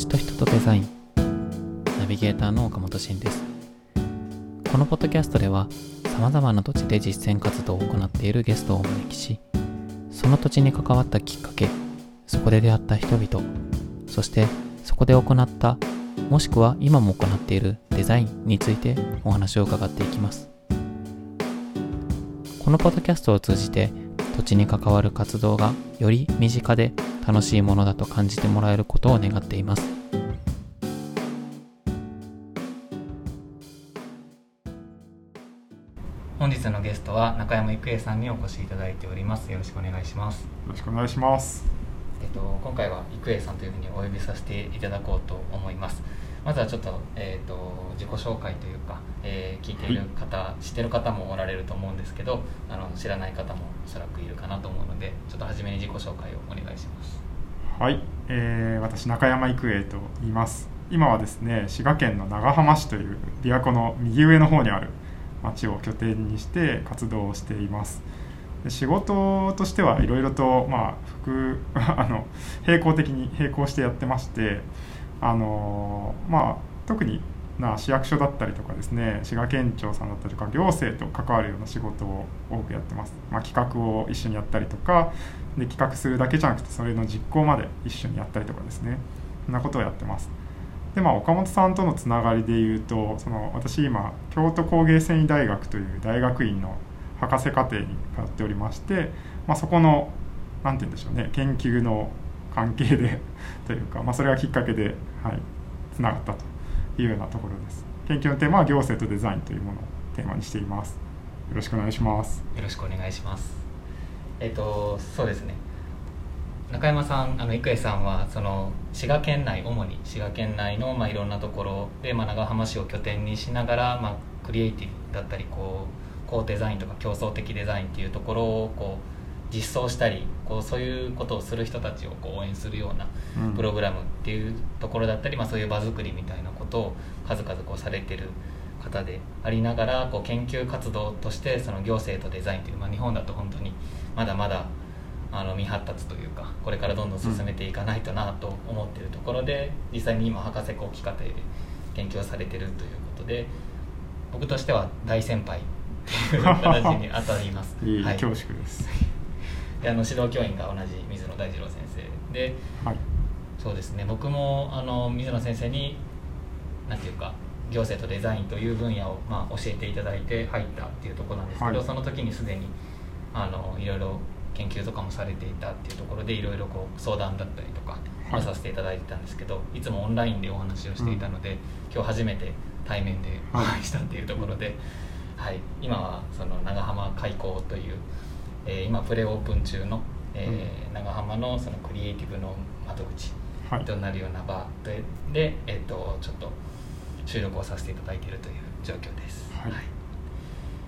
土地と人とデザインナビゲーターの岡本慎です。このポッドキャストではさまざまな土地で実践活動を行っているゲストをお招きしその土地に関わったきっかけそこで出会った人々そしてそこで行ったもしくは今も行っているデザインについてお話を伺っていきます。このポッドキャストを通じて土地に関わる活動がより身近で楽しいものだと感じてもらえることを願っています。トは中山郁恵さんにお越しいただいております。よろしくお願いします。よろしくお願いします。えっと今回は郁恵さんというふうにお呼びさせていただこうと思います。まずはちょっと,、えーと、自己紹介というか、えー、聞いている方、はい、知ってる方もおられると思うんですけどあの知らない方もおそらくいるかなと思うのでちょっと初めに自己紹介をお願いします。はい、えー、私中山育英と言います。今はですね滋賀県の長浜市という琵琶湖の右上の方にある町を拠点にして活動をしています。仕事としてはいろいろと、まあ、副 あの並行的に並行してやってましてあのまあ、特にな市役所だったりとかですね滋賀県庁さんだったりとか行政と関わるような仕事を多くやってます、まあ、企画を一緒にやったりとかで企画するだけじゃなくてそれの実行まで一緒にやったりとかですね。そんなことをやってます。でまあ岡本さんとのつながりでいうとその私今京都工芸繊維大学という大学院の博士課程に通っておりまして、まあ、そこの何て言うんでしょうね研究の関係で というか、まあ、それがきっかけで、はい、つながったというようなところです。研究のテーマは行政とデザインというものをテーマにしています。よろしくお願いします。よろしくお願いします。えっ、ー、とそうですね。中山さんあの郁恵さんはその滋賀県内主に滋賀県内の、まあ、いろんなところで、まあ、長浜市を拠点にしながら、まあ、クリエイティブだったりこう高デザインとか競争的デザインっていうところをこう実装したりこうそういうことをする人たちをこう応援するようなプログラムっていうところだったり、うん、まあ、そういう場作りみたいなことを数々こうされてる方でありながらこう研究活動としてその行政とデザインという、まあ、日本だと本当にまだまだあの未発達というかこれからどんどん進めていかないとなと思っているところで、うん、実際に今博士後期課程で研究をされてるということで僕としては大先輩っていう形に当たります。いいはい、恐縮です。であの指導教員が同じ水野大二郎先生で、はい、そうですね。僕もあの水野先生に何ていうか行政とデザインという分野を、まあ、教えていただいて入ったっていうところなんですけど、はい、その時にすでにあのいろいろ研究とかもされていたっていうところでいろいろこう相談だったりとか、はさせていただいてたんですけどいつもオンラインでお話をしていたので、うん、今日初めて対面でお会いしたっていうところで、はい、今はその長浜開港というえー、今プレオープン中の、えー、長浜のそのクリエイティブの窓口となるような場でで、えーと、ちょっと収録をさせていただいているという状況です。はい、はい、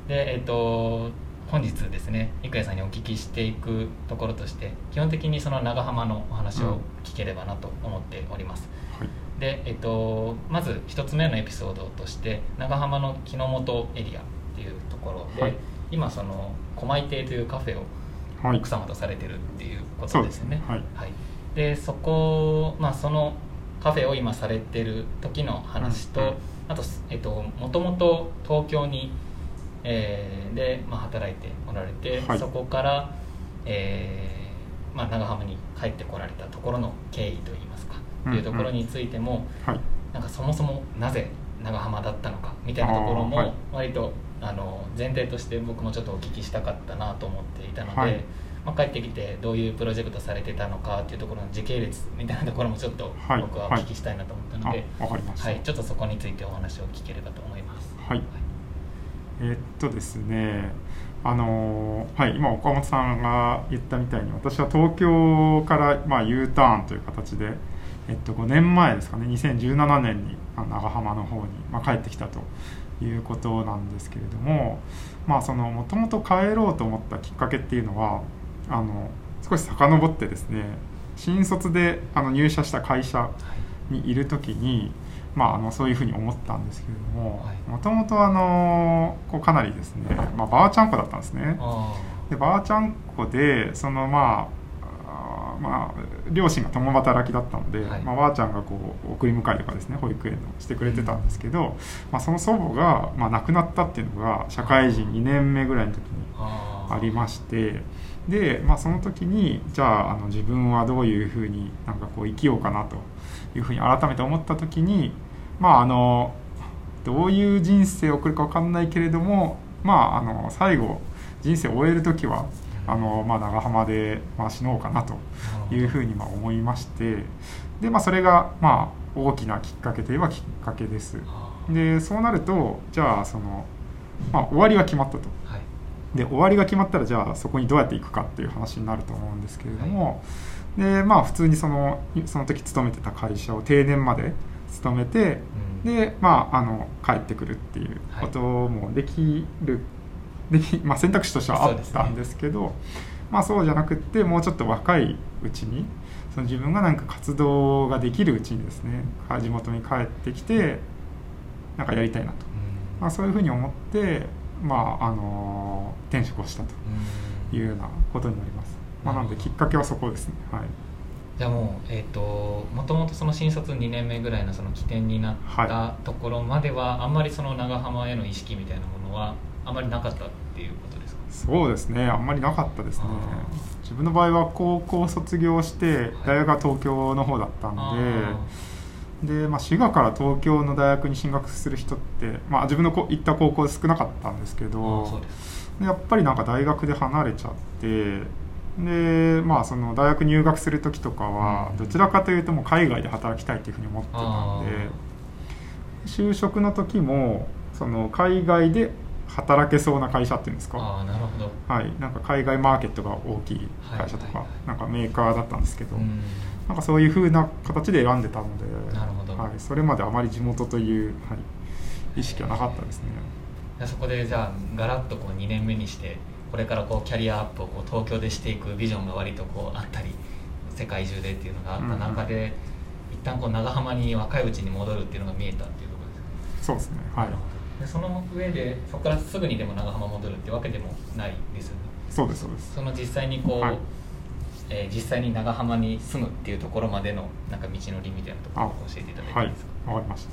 でえっ、ー、と本日ですね郁恵さんにお聞きしていくところとして基本的にその長浜のお話を聞ければなと思っております。うん、で、えっ、ー、と、まず1つ目のエピソードとして長浜の木の本エリアっていうところで、はい。今その狛江亭というカフェを奥様とされてるっていうことですよね。はい、はい、でそこ、まあ、そのカフェを今されてる時の話と、うん、あと,、えっともともと東京に、えー、で、まあ、働いておられて、はい、そこから、えーまあ、長浜に帰ってこられたところの経緯といいますか、というところについても、はい、なんかそもそもなぜ長浜だったのかみたいなところも割とあの前提として僕もちょっとお聞きしたかったなと思っていたので、はい、まあ、帰ってきてどういうプロジェクトされてたのかっていうところの時系列みたいなところもちょっと僕はお聞きしたいなと思ったので、はい、はい、ちょっとそこについてお話を聞ければと思います。はい、えー、っとですねあのはい、今岡本さんが言ったみたいに私は東京から、まあ、U ターンという形で、えっと、5年前ですかね2017年に長浜の方に、まあ、帰ってきたということなんですけれどももともと帰ろうと思ったきっかけっていうのはあの少し遡ってですね新卒であの入社した会社にいる時に、まあ、あのそういうふうに思ったんですけれどももともとかなりですね、まあ、ばあちゃん子だったんですね。でばあちゃん子でそのまあは、まあ、両親が共働きだったので、はい。まあ、ばあちゃんがこう送り迎えとかですね保育園のしてくれてたんですけど、まあ、その祖母が、まあ、亡くなったっていうのが社会人2年目ぐらいの時にありましてで、まあ、その時にじゃああの自分はどういうふうになんかこう生きようかなというふうに改めて思った時にまああのどういう人生を送るか分かんないけれどもまああの最後人生を終える時はあの、まあ、長浜で、まあ、死のうかなというふうにまあ思いましてで、まあ、それがまあ大きなきっかけといえばきっかけです。あでそうなるとじゃあその、まあ、終わりが決まったと。ーはいで終わりが決まったらじゃあそこにどうやっていくかっていう話になると思うんですけれども、でまあ普通にそのその時勤めてた会社を定年まで勤めてうん。でまああの帰ってくるっていうこともできる、できまあ、選択肢としてはあったんですけどまあそうじゃなくってもうちょっと若いうちにその自分がなんか活動ができるうちにですね地元に帰ってきてなんかやりたいなと、うん。まあ、そういうふうに思って、まああの転職をしたとうんいうようなことになります、まあ、なのできっかけはそこですね。はいじゃあもう、えー、ともともとその新卒2年目ぐらいのその起点になったはところまでは、あんまりその長浜への意識みたいなものはあまりなかったっていうことですか？そうですね。あんまりなかったですね。あ自分の場合は高校卒業して大学は東京の方だったんあで、で、まあ、滋賀から東京の大学に進学する人って、まあ、自分のこ行った高校少なかったんですけどやっぱりなんか大学で離れちゃってでまあその大学入学する時とかはうん。どちらかというともう海外で働きたいっていうふうに思ってたんで就職の時もその海外で働けそうな会社っていうんですか？ああなるほど。はい、なんか海外マーケットが大きい会社とか、なんかメーカーだったんですけど、うん。なんかそういう風な形で選んでたのでなるほど。はい、それまであまり地元という、はい、意識はなかったですね。でそこでじゃあガラッとこう2年目にしてこれからこうキャリアアップをこう東京でしていくビジョンが割とこうあったり世界中でっていうのがあった中で、一旦こう長浜に若いうちに戻るっていうのが見えたっていうところですか？そうですね。はい。でその上でそこからすぐにでも長浜戻るってわけでもないですよね。そうですそうです。その実際にこう、はい。えー実際に長浜に住むっていうところまでのなんか道のりみたいなところを教えていただいてはいいいですか、、わかりました。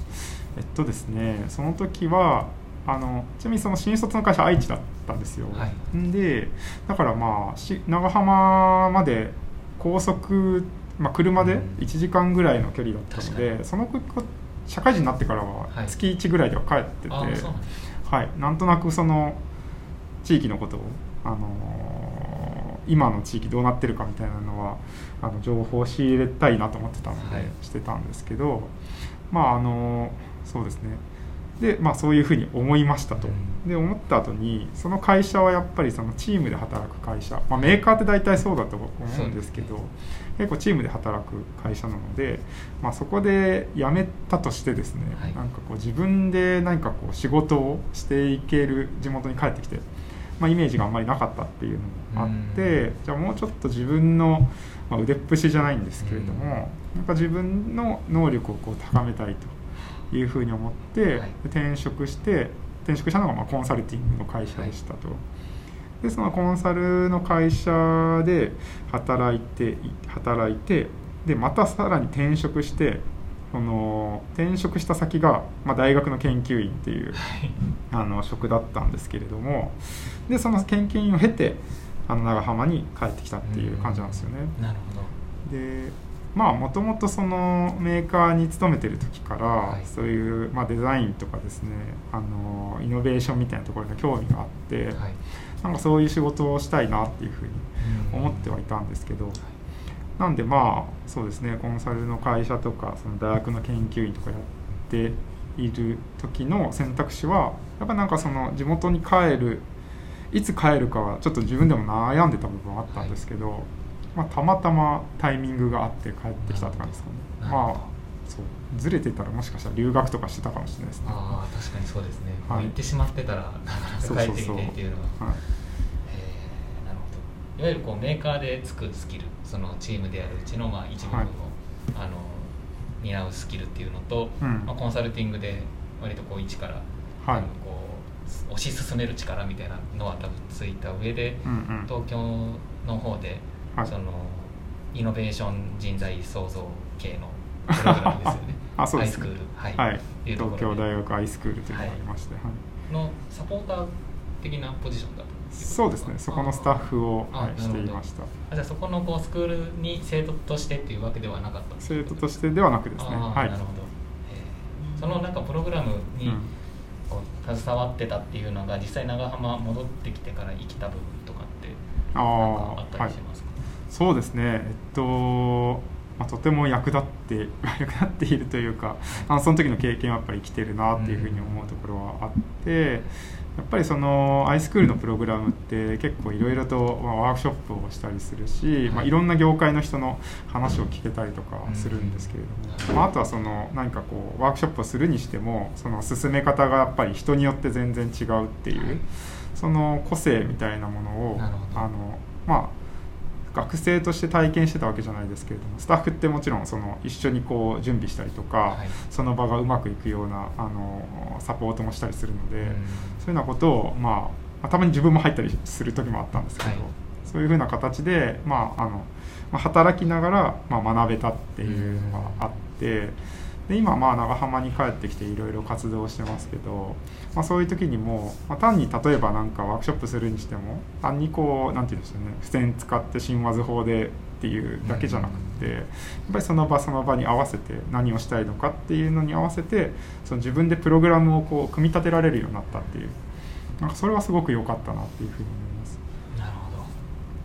えっとですね、その時はあのちなみにその新卒の会社愛知だったんですよ。はい。んで、だからまあし長浜まで高速まあ車でうん。1時間ぐらいの距離だったの確で、その子社会人になってからははい。月1ぐらいでは帰ってて、ああそうなんですはい、なんとなくその地域のことを、あのー今の地域どうなってるかみたいなのはあの情報を仕入れたいなと思ってたので、はい。してたんですけどまああのそうですねで、まあ、そういうふうに思いましたと、うんで思った後にその会社はやっぱりそのチームで働く会社、まあ、メーカーって大体そうだと思うんですけど結構チームで働く会社なので、まあ、そこで辞めたとしてですね、はい。なんかこう自分で何かこう仕事をしていける地元に帰ってきて、まあ、イメージがあんまりなかったっていうのもあって、うん。じゃあもうちょっと自分の、まあ、腕っぷしじゃないんですけれども、なんか自分の能力をこう高めたいというふうに思って、はい転職して転職したのがまあコンサルティングの会社でしたと。でそのコンサルの会社で働いて働いてでまたさらに転職してその転職した先が、まあ、大学の研究員っていうあの職だったんですけれどもでその研究員を経てあの長浜に帰ってきたっていう感じなんですよね。なるほどでまあもともとそのメーカーに勤めてる時から、はい。そういう、まあ、デザインとかですねあのイノベーションみたいなところに興味があって、はい。なんかそういう仕事をしたいなっていうふうに思ってはいたんですけど、なんでまあそうですねコンサルの会社とかその大学の研究員とかやっている時の選択肢はやっぱなんかその地元に帰るいつ帰るかはちょっと自分でも悩んでた部分はあったんですけど、まあ、たまたまタイミングがあって帰ってきたって感じですかね。まあそう。ずれてたらもしかしたら留学とかしてたかもしれないですね。ああ確かにそうですね、はい。行ってしまってたらなかなか帰ってきてっていうのは。はい。へーなるほど。いわゆるこうメーカーでつくスキルそのチームであるうちのまあ一部分を、はい。あの担うスキルっていうのと、うん。まあ、コンサルティングで割とこう一から、はい。こう推し進める力みたいなのは多分ついた上で、うんうん。東京の方で、はい。そのイノベーション人材創造系のプログラムですよね。あそうですアイスクール。はい、はい、東で。京大学アイスクールというのがありまして、はい。のサポーター的なポジションだったんですそうですね。そこのスタッフを、あはい、していました。あじゃあそこのこうスクールに生徒としてっていうわけではなかった生徒としてではなくですね。はい。なるほど、えー。そのなんかプログラムにうんこう携わってたっていうのが実際長浜戻ってきてから生きた部分とかってあったりしますか、そうですね。えっと、まあ、とても役立って 役立っているというかあのその時の経験はやっぱり生きてるなっていうふうに思うところはあって、やっぱりそのアイスクールのプログラムって結構いろいろと、まあ、ワークショップをしたりするし、まあ、いろんな業界の人の話を聞けたりとかするんですけれども、まあ、あとはその何かこうワークショップをするにしてもその進め方がやっぱり人によって全然違うっていう、はい。その個性みたいなものをあのまあ学生として体験してたわけじゃないですけれどもスタッフってもちろんその一緒にこう準備したりとか、はいその場がうまくいくようなあのサポートもしたりするので、うんそういうようなことを、まあまあ、たまに自分も入ったりする時もあったんですけど、はいそういうふうな形で、まああのまあ、働きながら、まあ、学べたっていうのがあって。で今まあ長浜に帰ってきていろいろ活動してますけど、まあ、そういう時にも、まあ、単に例えばなんかワークショップするにしても単にこうなんて言うんでしょうね付箋使って新和図法でっていうだけじゃなくて、やっぱりその場その場に合わせて何をしたいのかっていうのに合わせてその自分でプログラムをこう組み立てられるようになったっていうなんかそれはすごく良かったなっていうふうに思います。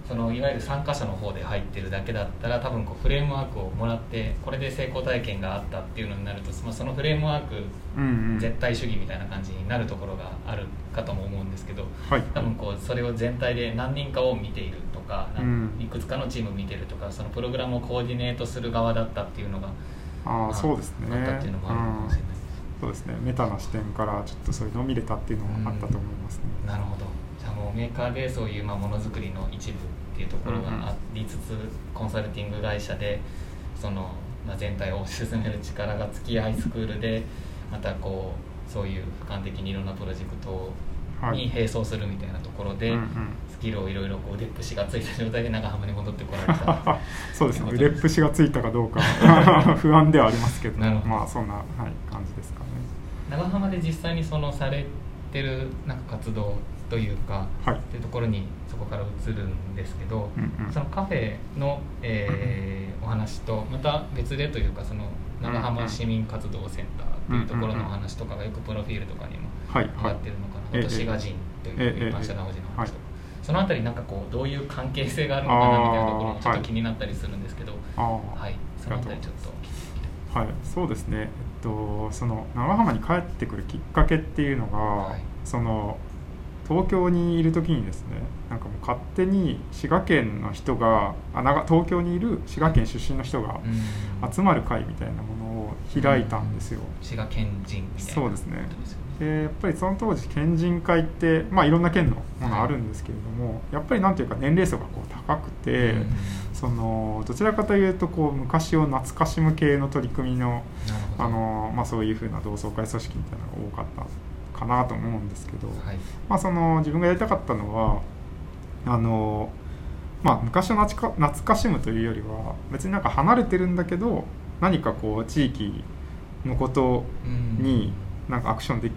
そのいわゆる参加者の方で入ってるだけだったら多分こうフレームワークをもらってこれで成功体験があったっていうのになると、まあ、そのフレームワークうんうん。絶対主義みたいな感じになるところがあるかとも思うんですけどはい。多分こうそれを全体で何人かを見ているとか、なうん。いくつかのチームを見てるとかそのプログラムをコーディネートする側だったっていうのがああそうですね。あったっていうのもあるかもしれないです、そうですね。メタな視点からちょっとそういうのを見れたっていうのもあったと思いますね。なるほどメーカーでそういうまあものづくりの一部っていうところがありつつ、コンサルティング会社でその、まあ、全体を推し進める力がつきアイスクールでまたこうそういう俯瞰的にいろんなプロジェクトに並走するみたいなところで、うんうん。スキルをいろいろこう腕っぷしがついた状態で長浜に戻ってこられた。そうですね。腕っぷしがついたかどうか 不安ではありますけど。まあそんな、はい、感じですかね。長浜で実際にそのされてるなんか活動というか、はい。っていうところにそこから移るんですけど、うんうん。そのカフェの、えーお話とまた別でというかその長浜市民活動センターっていうところのお話とかがよくプロフィールとかにもはい。上がってるのかな、はいあと滋賀人というええ一般社団法人の話とか、はい。そのあたりなんかこうどういう関係性があるのかなみたいなところもちょっと気になったりするんですけど、はい、そのあたりちょっとはい、そうですね、えっと、その長浜に帰ってくるきっかけっていうのが、はい。その東京にいる時にですねなんかもう勝手に滋賀県の人があ長東京にいる滋賀県出身の人がうん。集まる会みたいなものを開いたんですよ。滋賀県人そうですね。でね。でやっぱりその当時県人会って、まあ、いろんな県のものあるんですけれども、やっぱりなんていうか年齢層がこう高くて、うん。そのどちらかというとこう昔を懐かしむ系の取り組みのあの、まあ、そういうふうな同窓会組織みたいなのが多かったかなと思うんですけど、はい。まあ、その自分がやりたかったのはあの、まあ、昔を懐か懐かしむというよりは別になんか離れてるんだけど何かこう地域のことになんかアクションで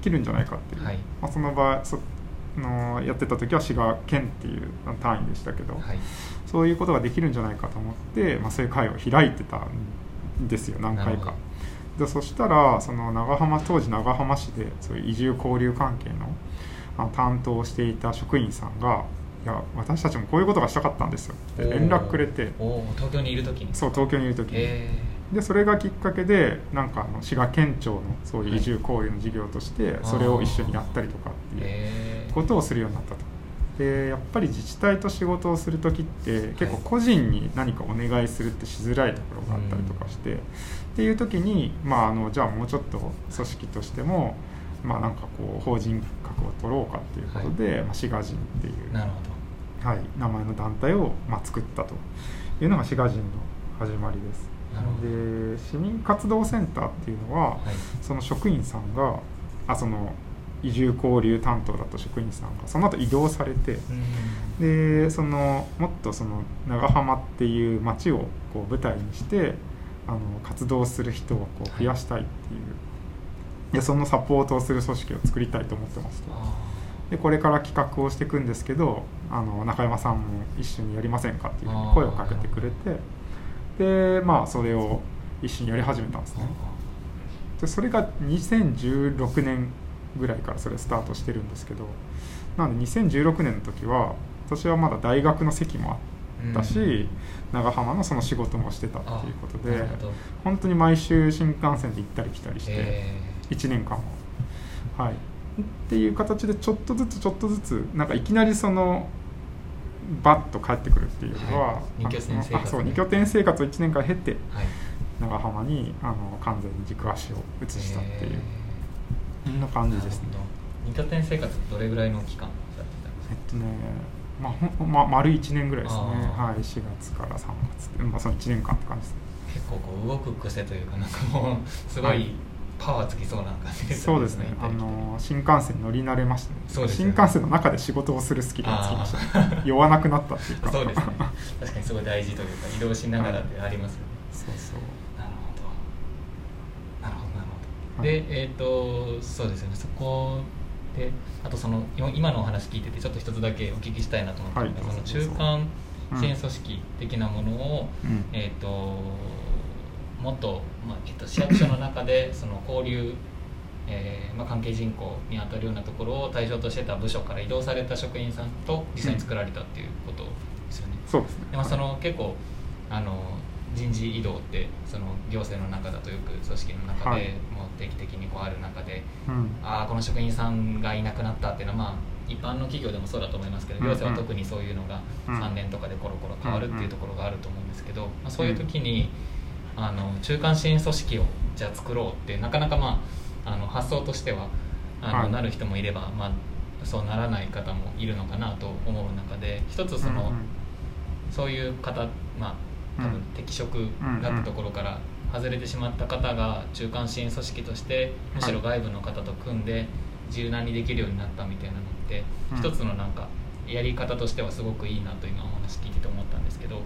きるんじゃないかっていう、はい。まあ、その場そのやってた時は滋賀県っていう単位でしたけど、はい。そういうことができるんじゃないかと思って、まあ、そういう会を開いてたんですよ何回か。でそしたらその長浜当時長浜市でそういう移住交流関係のあの担当をしていた職員さんが「いや私たちもこういうことがしたかったんですよ」連絡くれて。東京にいる時に。そう東京にいる時に。えでそれがきっかけでなんかあの滋賀県庁のそういう移住交流の事業としてそれを一緒にやったりとかっていうえー。ことをするようになったと。でやっぱり自治体と仕事をする時って結構個人に何かお願いするってしづらいところがあったりとかして、っていう時に、まあ、あのじゃあもうちょっと組織としても、まあ、なんかこう法人格を取ろうかっていうことで、まあ、滋賀人っていう、なるほはい、名前の団体を、まあ、作ったというのが滋賀人の始まりです。なるほど。で市民活動センターっていうのは、どはい。その職員さんがあその移住交流担当だった職員さんがその後移動されて、でそのもっとその長浜っていう町をこう舞台にしてあの活動する人をこう増やしたいっていう、でそのサポートをする組織を作りたいと思ってますと。でこれから企画をしていくんですけどあの中山さんも一緒にやりませんかっていうふうに声をかけてくれて。でまあそれを一緒にやり始めたんですね。でそれが2016年ぐらいからそれスタートしてるんですけどなので2016年の時は私はまだ大学の席もあったし、うん、長浜のその仕事もしてたっていうことで本当に毎週新幹線で行ったり来たりして1年間も。はい。っていう形でちょっとずつちょっとずつなんかいきなりそのバッと帰ってくるっていうのは、はい、2拠点生活、ね、そう2拠点生活を1年間経て、はい、長浜にあの完全に軸足を移したっていう。そんな感じですね。2拠点生活どれぐらいの期間えっとねまあ、ほま丸1年ぐらいですね。はい。4月から3月。まあその1年間って感じです結構こう動く癖というかなんかもうすごい、はい。パワーつきそうな感じですね。そうですね。あの新幹線乗り慣れましたね。そうです、ね、新幹線の中で仕事をするスキルがつきました。酔わ なくなったっていうか。そうですね。確かにすごい大事というか移動しながらでありますよね、はい、そうそう。なるほど。なるほどなるほど、はい、でえっ、ー、とそうですよね。そこであとその今のお話聞いててちょっと一つだけお聞きしたいなと思ったのが、はい、その中間支援組織的なものを、うん、えっ、ー、ともっと、まあえっと、市役所の中でその交流、えーまあ、関係人口にあたるようなところを対象としてた部署から移動された職員さんと実際に作られたっていうことですよね。そうですね。でまあ、その結構あの人事異動ってその行政の中だとよく組織の中で、定期的にこうある中で、うん、ああこの職員さんがいなくなったっていうのはまあ一般の企業でもそうだと思いますけど行政は特にそういうのが3年とかでコロコロ変わるっていうところがあると思うんですけど、まあ、そういう時に、あの中間支援組織をじゃあ作ろうってなかなか、まあ、あの発想としてはあの、はい、なる人もいれば、まあ、そうならない方もいるのかなと思う中で一つその、そういう方、まあ、多分適職だったところから外れてしまった方が中間支援組織としてむしろ外部の方と組んで柔軟にできるようになったみたいなのって一つのなんかやり方としてはすごくいいなと今お話聞いてて思ったんですけど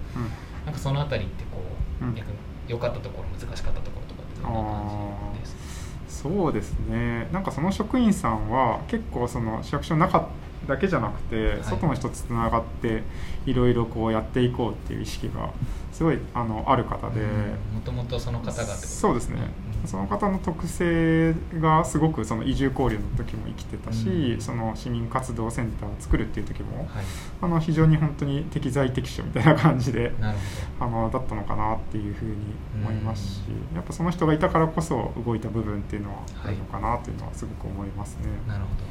なんかその辺りってこう逆に良かったところ難しかったところとかってどんな感じですそうですね。なんかその職員さんは結構その市役所の中だけじゃなくて、外の人とつながっていろいろこうやっていこうっていう意識がすごいあのある方で。もともとその方がそうですね、うん、その方の特性がすごくその移住交流の時も生きてたし、うん、その市民活動センターを作るっていう時も、はい、あの非常に本当に適材適所みたいな感じであのだったのかなっていうふうに思いますし、うん、やっぱその人がいたからこそ動いた部分っていうのはあるのかなというのはすごく思いますね。なるほど、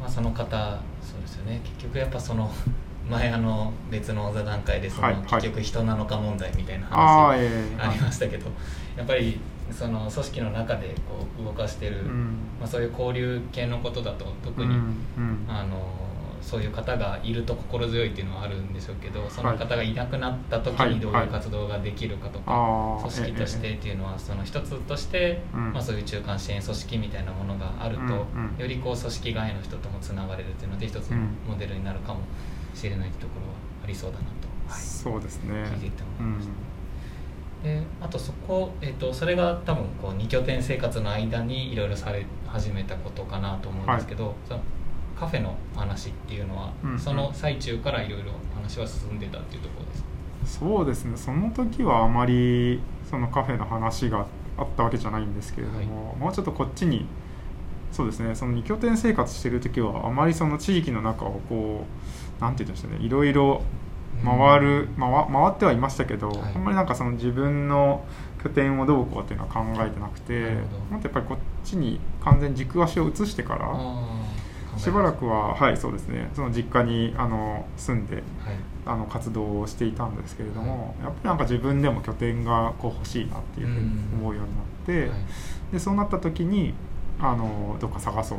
まあ、その方そうですよね。結局やっぱその 前あの別の座談会でその、結局人なのか問題みたいな話ありましたけど、やっぱりその組織の中でこう動かしてる、まあ、そういう交流系のことだと特に、あのそういう方がいると心強いっていうのはあるんでしょうけどその方がいなくなった時にどういう活動ができるかとか、組織としてっていうのはその一つとして、まあ、そういう中間支援組織みたいなものがあると、よりこう組織外の人ともつながれるっていうので一つのモデルになるかもしれないところはありそうだなと、はい、そうですね。聞いていて思いました。であとそこ、えーと、それが多分こう2拠点生活の間にいろいろされ始めたことかなと思うんですけど、はい、カフェの話っていうのは、うんうん、その最中からいろいろ話は進んでたっていうところです。そうですね。その時はあまりそのカフェの話があったわけじゃないんですけれども、はい、もうちょっとこっちにそうですね。その2拠点生活してる時はあまりその地域の中をこうなんて言うんでしょうね。いろいろ回る、回回ってはいましたけど、はい、あんまりなんかその自分の拠点をどうこうっていうのは考えてなくてもっとやっぱりこっちに完全に軸足を移してからしばらくははいそうですね。その実家にあの住んで、はい、あの活動をしていたんですけれども、はい、やっぱりなんか自分でも拠点がこう欲しいなっていうふうに思うようになって、でそうなった時にあのどっか探そう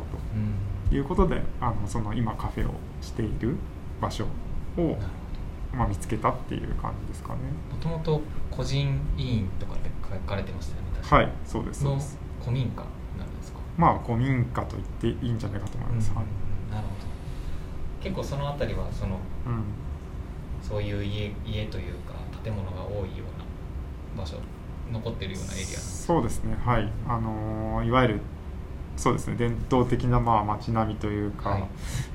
ということで、あのその今カフェをしている場所を、まあ、見つけたっていう感じですかね。もともと個人委員とかで書かれてましたよねはいそうですそうです。古民家まあ古民家と言っていいんじゃないかと思います、うん。なるほど。結構その辺りはそのうん。そういう家家というか建物が多いような場所残ってるようなエリア。なんですそうですね。はい。あのーいわゆるそうですね。伝統的なまあ街並みというか、はい。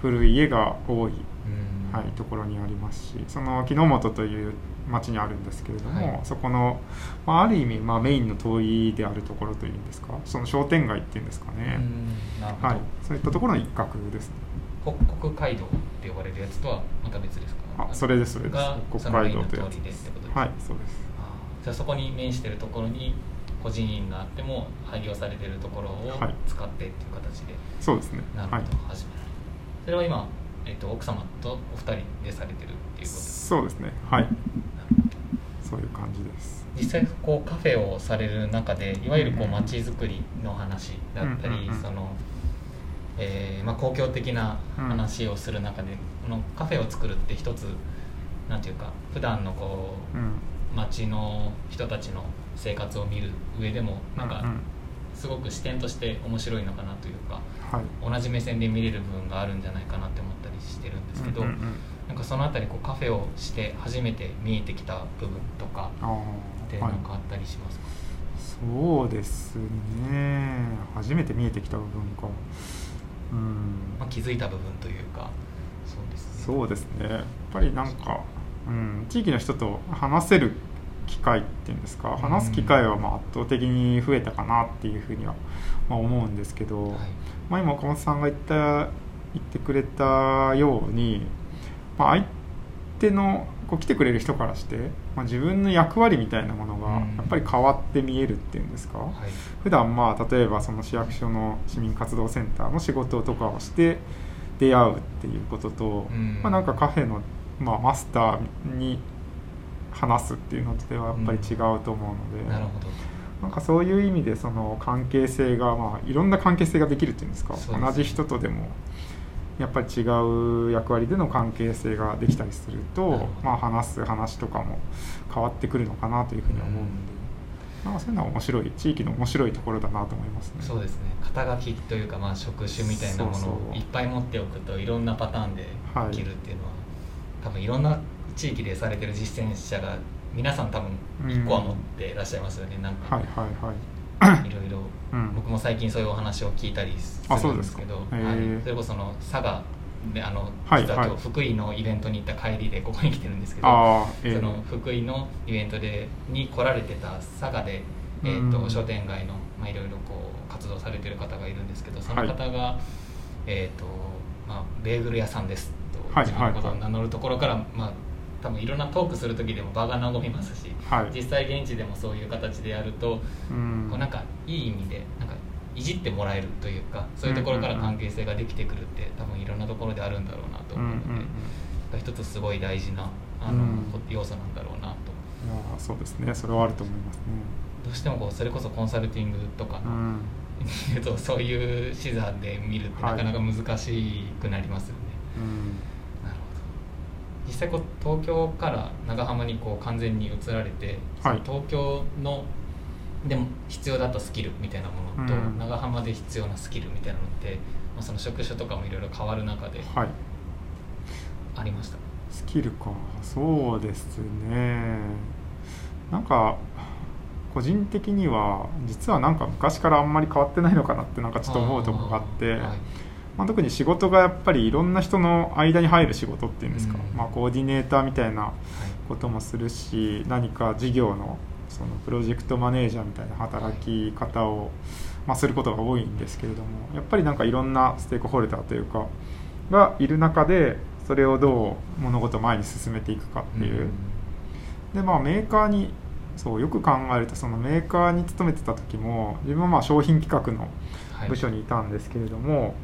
古い家が多い、うん。はい、ところにありますしその木之本という町にあるんですけれども、はい。そこの、まあ、ある意味、まあ、メインの通りであるところというんですかその商店街っていうんですかね、はい、そういったところの一角ですね。北国街道って呼ばれるやつとはまた別ですか？あそれですそれです。が北そのメイン海道というやつですはいそうです。じゃあそこに面してるところに個人院があっても廃業されてるところをはい。使ってっていう形で、そうですね。なるほど、はい。始められる。それは今、えっと奥様とお二人でされてるっていうことですそうですね。はいそういう感じです。実際こうカフェをされる中でいわゆるこう街づくりの話だったり、その、えーまあ、公共的な話をする中で、このカフェを作るって一つなんていうか普段のこううん。街の人たちの生活を見る上でもなんかすごく視点として面白いのかなというかはい。同じ目線で見れる部分があるんじゃないかなって思ったりしてるんですけど、うんうんうんなんかそのあたりこうカフェをして初めて見えてきた部分とかあって何かあったりしますか、そうですね。初めて見えてきた部分か。うん。まあ、気づいた部分というかそうですね。そうですね。やっぱりなんか、うん、地域の人と話せる機会っていうんですか？話す機会はまあ圧倒的に増えたかなっていうふうにはまあ思うんですけど、はい。まあ、今岡本さんが言った言ってくれたように、まあ、相手のこう来てくれる人からして、まあ、自分の役割みたいなものがうん。やっぱり変わって見えるっていうんですか、はい。普段まあ例えばその市役所の市民活動センターの仕事とかをして出会うっていうことと、うん。まあ、なんかカフェの、まあ、マスターに話すっていうのとではやっぱり違うと思うので、なるほど。なんかそういう意味でその関係性が、まあ、いろんな関係性ができるっていうんですか？そうです同じ人とでもやっぱり違う役割での関係性ができたりするとまあ、話す話とかも変わってくるのかなというふうには思うんで、なんかそういうのは面白い地域の面白いところだなと思いますね。そうですね肩書きというかまあ職種みたいなものをいっぱい持っておくといろんなパターンではいできるっていうのは、多分いろんな地域でされてる実践者が皆さん多分1個は持ってらっしゃいますよね、なんかはいはいはい。いろいろうん。僕も最近そういうお話を聞いたりするうんですけどへーはい。それこその佐賀であのはい実は今はい。日福井のイベントに行った帰りでここに来てるんですけど、ああ、えそのー福井のイベントでに来られてた佐賀で、えーとうん商店街の、まあ、いろいろこう活動されてる方がいるんですけどその方が、えーとまあ、ベーグル屋さんですとはい自分のことをはい名乗るところから、まあ、多分いろんなトークする時でも場が和みますし、はい。実際現地でもそういう形でやると、うん。こうなんかいい意味でなんかいじってもらえるというかそういうところから関係性ができてくるって多分いろんなところであるんだろうなと思うので、うんうんうん。一つすごい大事なあの、うん。要素なんだろうなと。いそうですね。それはあると思いますね。どうしてもこうそれこそコンサルティングとかの、うん。そういう視座で見るってはないかなか難しくなりますよね。うん。なるほど実際こう東京から長浜にこう完全に移られて、はい。東京のでも必要だったスキルみたいなものと、うん。長浜で必要なスキルみたいなのって、まあ、その職種とかもいろいろ変わる中ではい。ありました、スキルか。そうですね。なんか個人的には実はなんか昔からあんまり変わってないのかなってなんかちょっと思うところがあってはいまあ、特に仕事がやっぱりいろんな人の間に入る仕事っていうんですか、うん。まあ、コーディネーターみたいなこともするし何か事業のそのプロジェクトマネージャーみたいな働き方を、まあ、することが多いんですけれどもやっぱりなんかいろんなステークホルダーというかがいる中でそれをどう物事を前に進めていくかっていう、でまあメーカーにそうよく考えるとそのメーカーに勤めてた時も自分はまあ商品企画のはい。部署にいたんですけれども、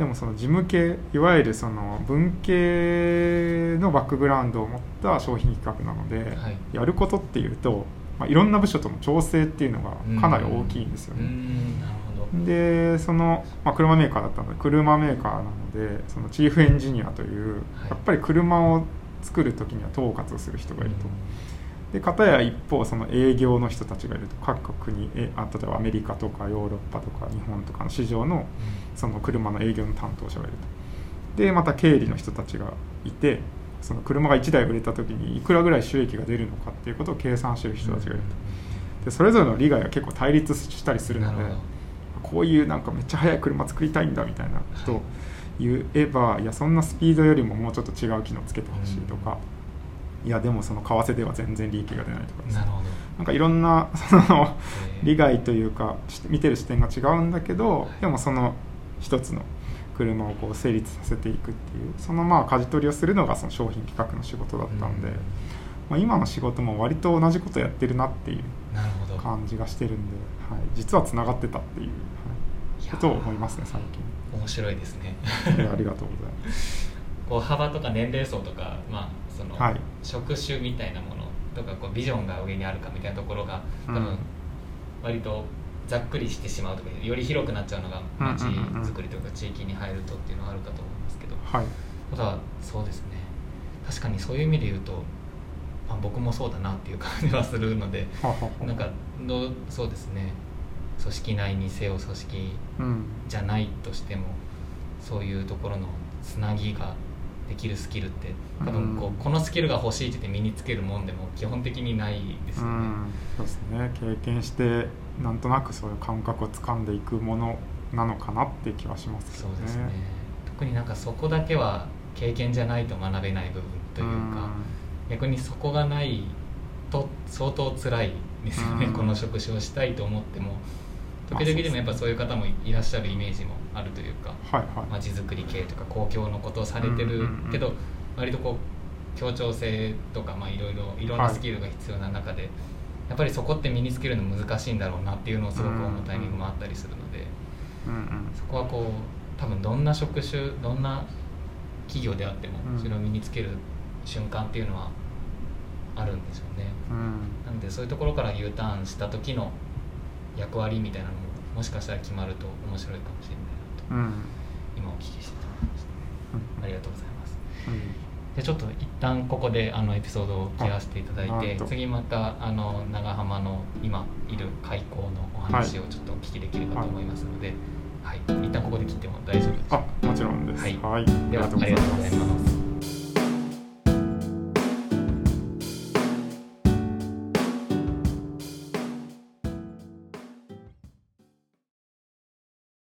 でもその事務系いわゆるその文系のバックグラウンドを持った商品企画なので、はいやることっていうと、まあ、いろんな部署との調整っていうのがかなり大きいんですようね。でその、まあ、車メーカーだったので車メーカーなのでそのチーフエンジニアという、はいやっぱり車を作る時には統括をする人がいると。で片や一方その営業の人たちがいると各国にえあ例えばアメリカとかヨーロッパとか日本とかの市場のその車の営業の担当者がいると。でまた経理の人たちがいてその車が1台売れた時にいくらぐらい収益が出るのかっていうことを計算してる人たちがいると。でそれぞれの利害が結構対立したりするのでこういうなんかめっちゃ速い車作りたいんだみたいなことを言えばいやそんなスピードよりももうちょっと違う機能つけてほしいとか。いやでもその為替では全然利益が出ないとかなるほど。なんかいろんな その利害というか見てる視点が違うんだけどでもその一つの車をこう成立させていくっていうそのまあ舵取りをするのがその商品企画の仕事だったんで、うん、まあ、今の仕事も割と同じことやってるなっていう感じがしてるんで、はい、実はつながってたっていう、はい、ことを思いますね最近。面白いですね。ありがとうございます。こう幅とか年齢層とか、まあその、はい、職種みたいなものとかこうビジョンが上にあるかみたいなところが多分割とざっくりしてしまうとかより広くなっちゃうのが街づくりとか地域に入るとっていうのはあるかと思うんですけど、はい、ただそうですね。確かにそういう意味で言うと、まあ、僕もそうだなっていう感じはするのでなんかどそうですね。組織内にせよ組織じゃないとしても、そういうところのつなぎができるスキルって多分こうこのスキルが欲しいって言って身につけるもんでも基本的にないですよね。そうですね。経験してなんとなくそういう感覚をつかんでいくものなのかなって気はしますけどね。そうですね。特になんかそこだけは経験じゃないと学べない部分というか逆にそこがないと相当辛いですよね。この職種をしたいと思っても。時々でもやっぱそういう方もいらっしゃるイメージもあるというか街、づくり系とか公共のことをされてるけど、割とこう協調性とかいろいろいろんなスキルが必要な中で、やっぱりそこって身につけるの難しいんだろうなっていうのをすごく思うタイミングもあったりするので、そこはこう多分どんな職種どんな企業であってもそれを身につける瞬間っていうのはあるんでしょうね。なのでそういうところから U ターンした時の役割みたいなのももしかしたら決まると面白いかもしれない今お聞きして思いました、ありがとうございます、でちょっと一旦ここであのエピソードを切らせていただいて次またあの長浜の今いる開港のお話をちょっとお聞きできればと思いますので、はい、はい、一旦ここで切っても大丈夫です。かあもちろんです、はい、はい、ではありがとうございます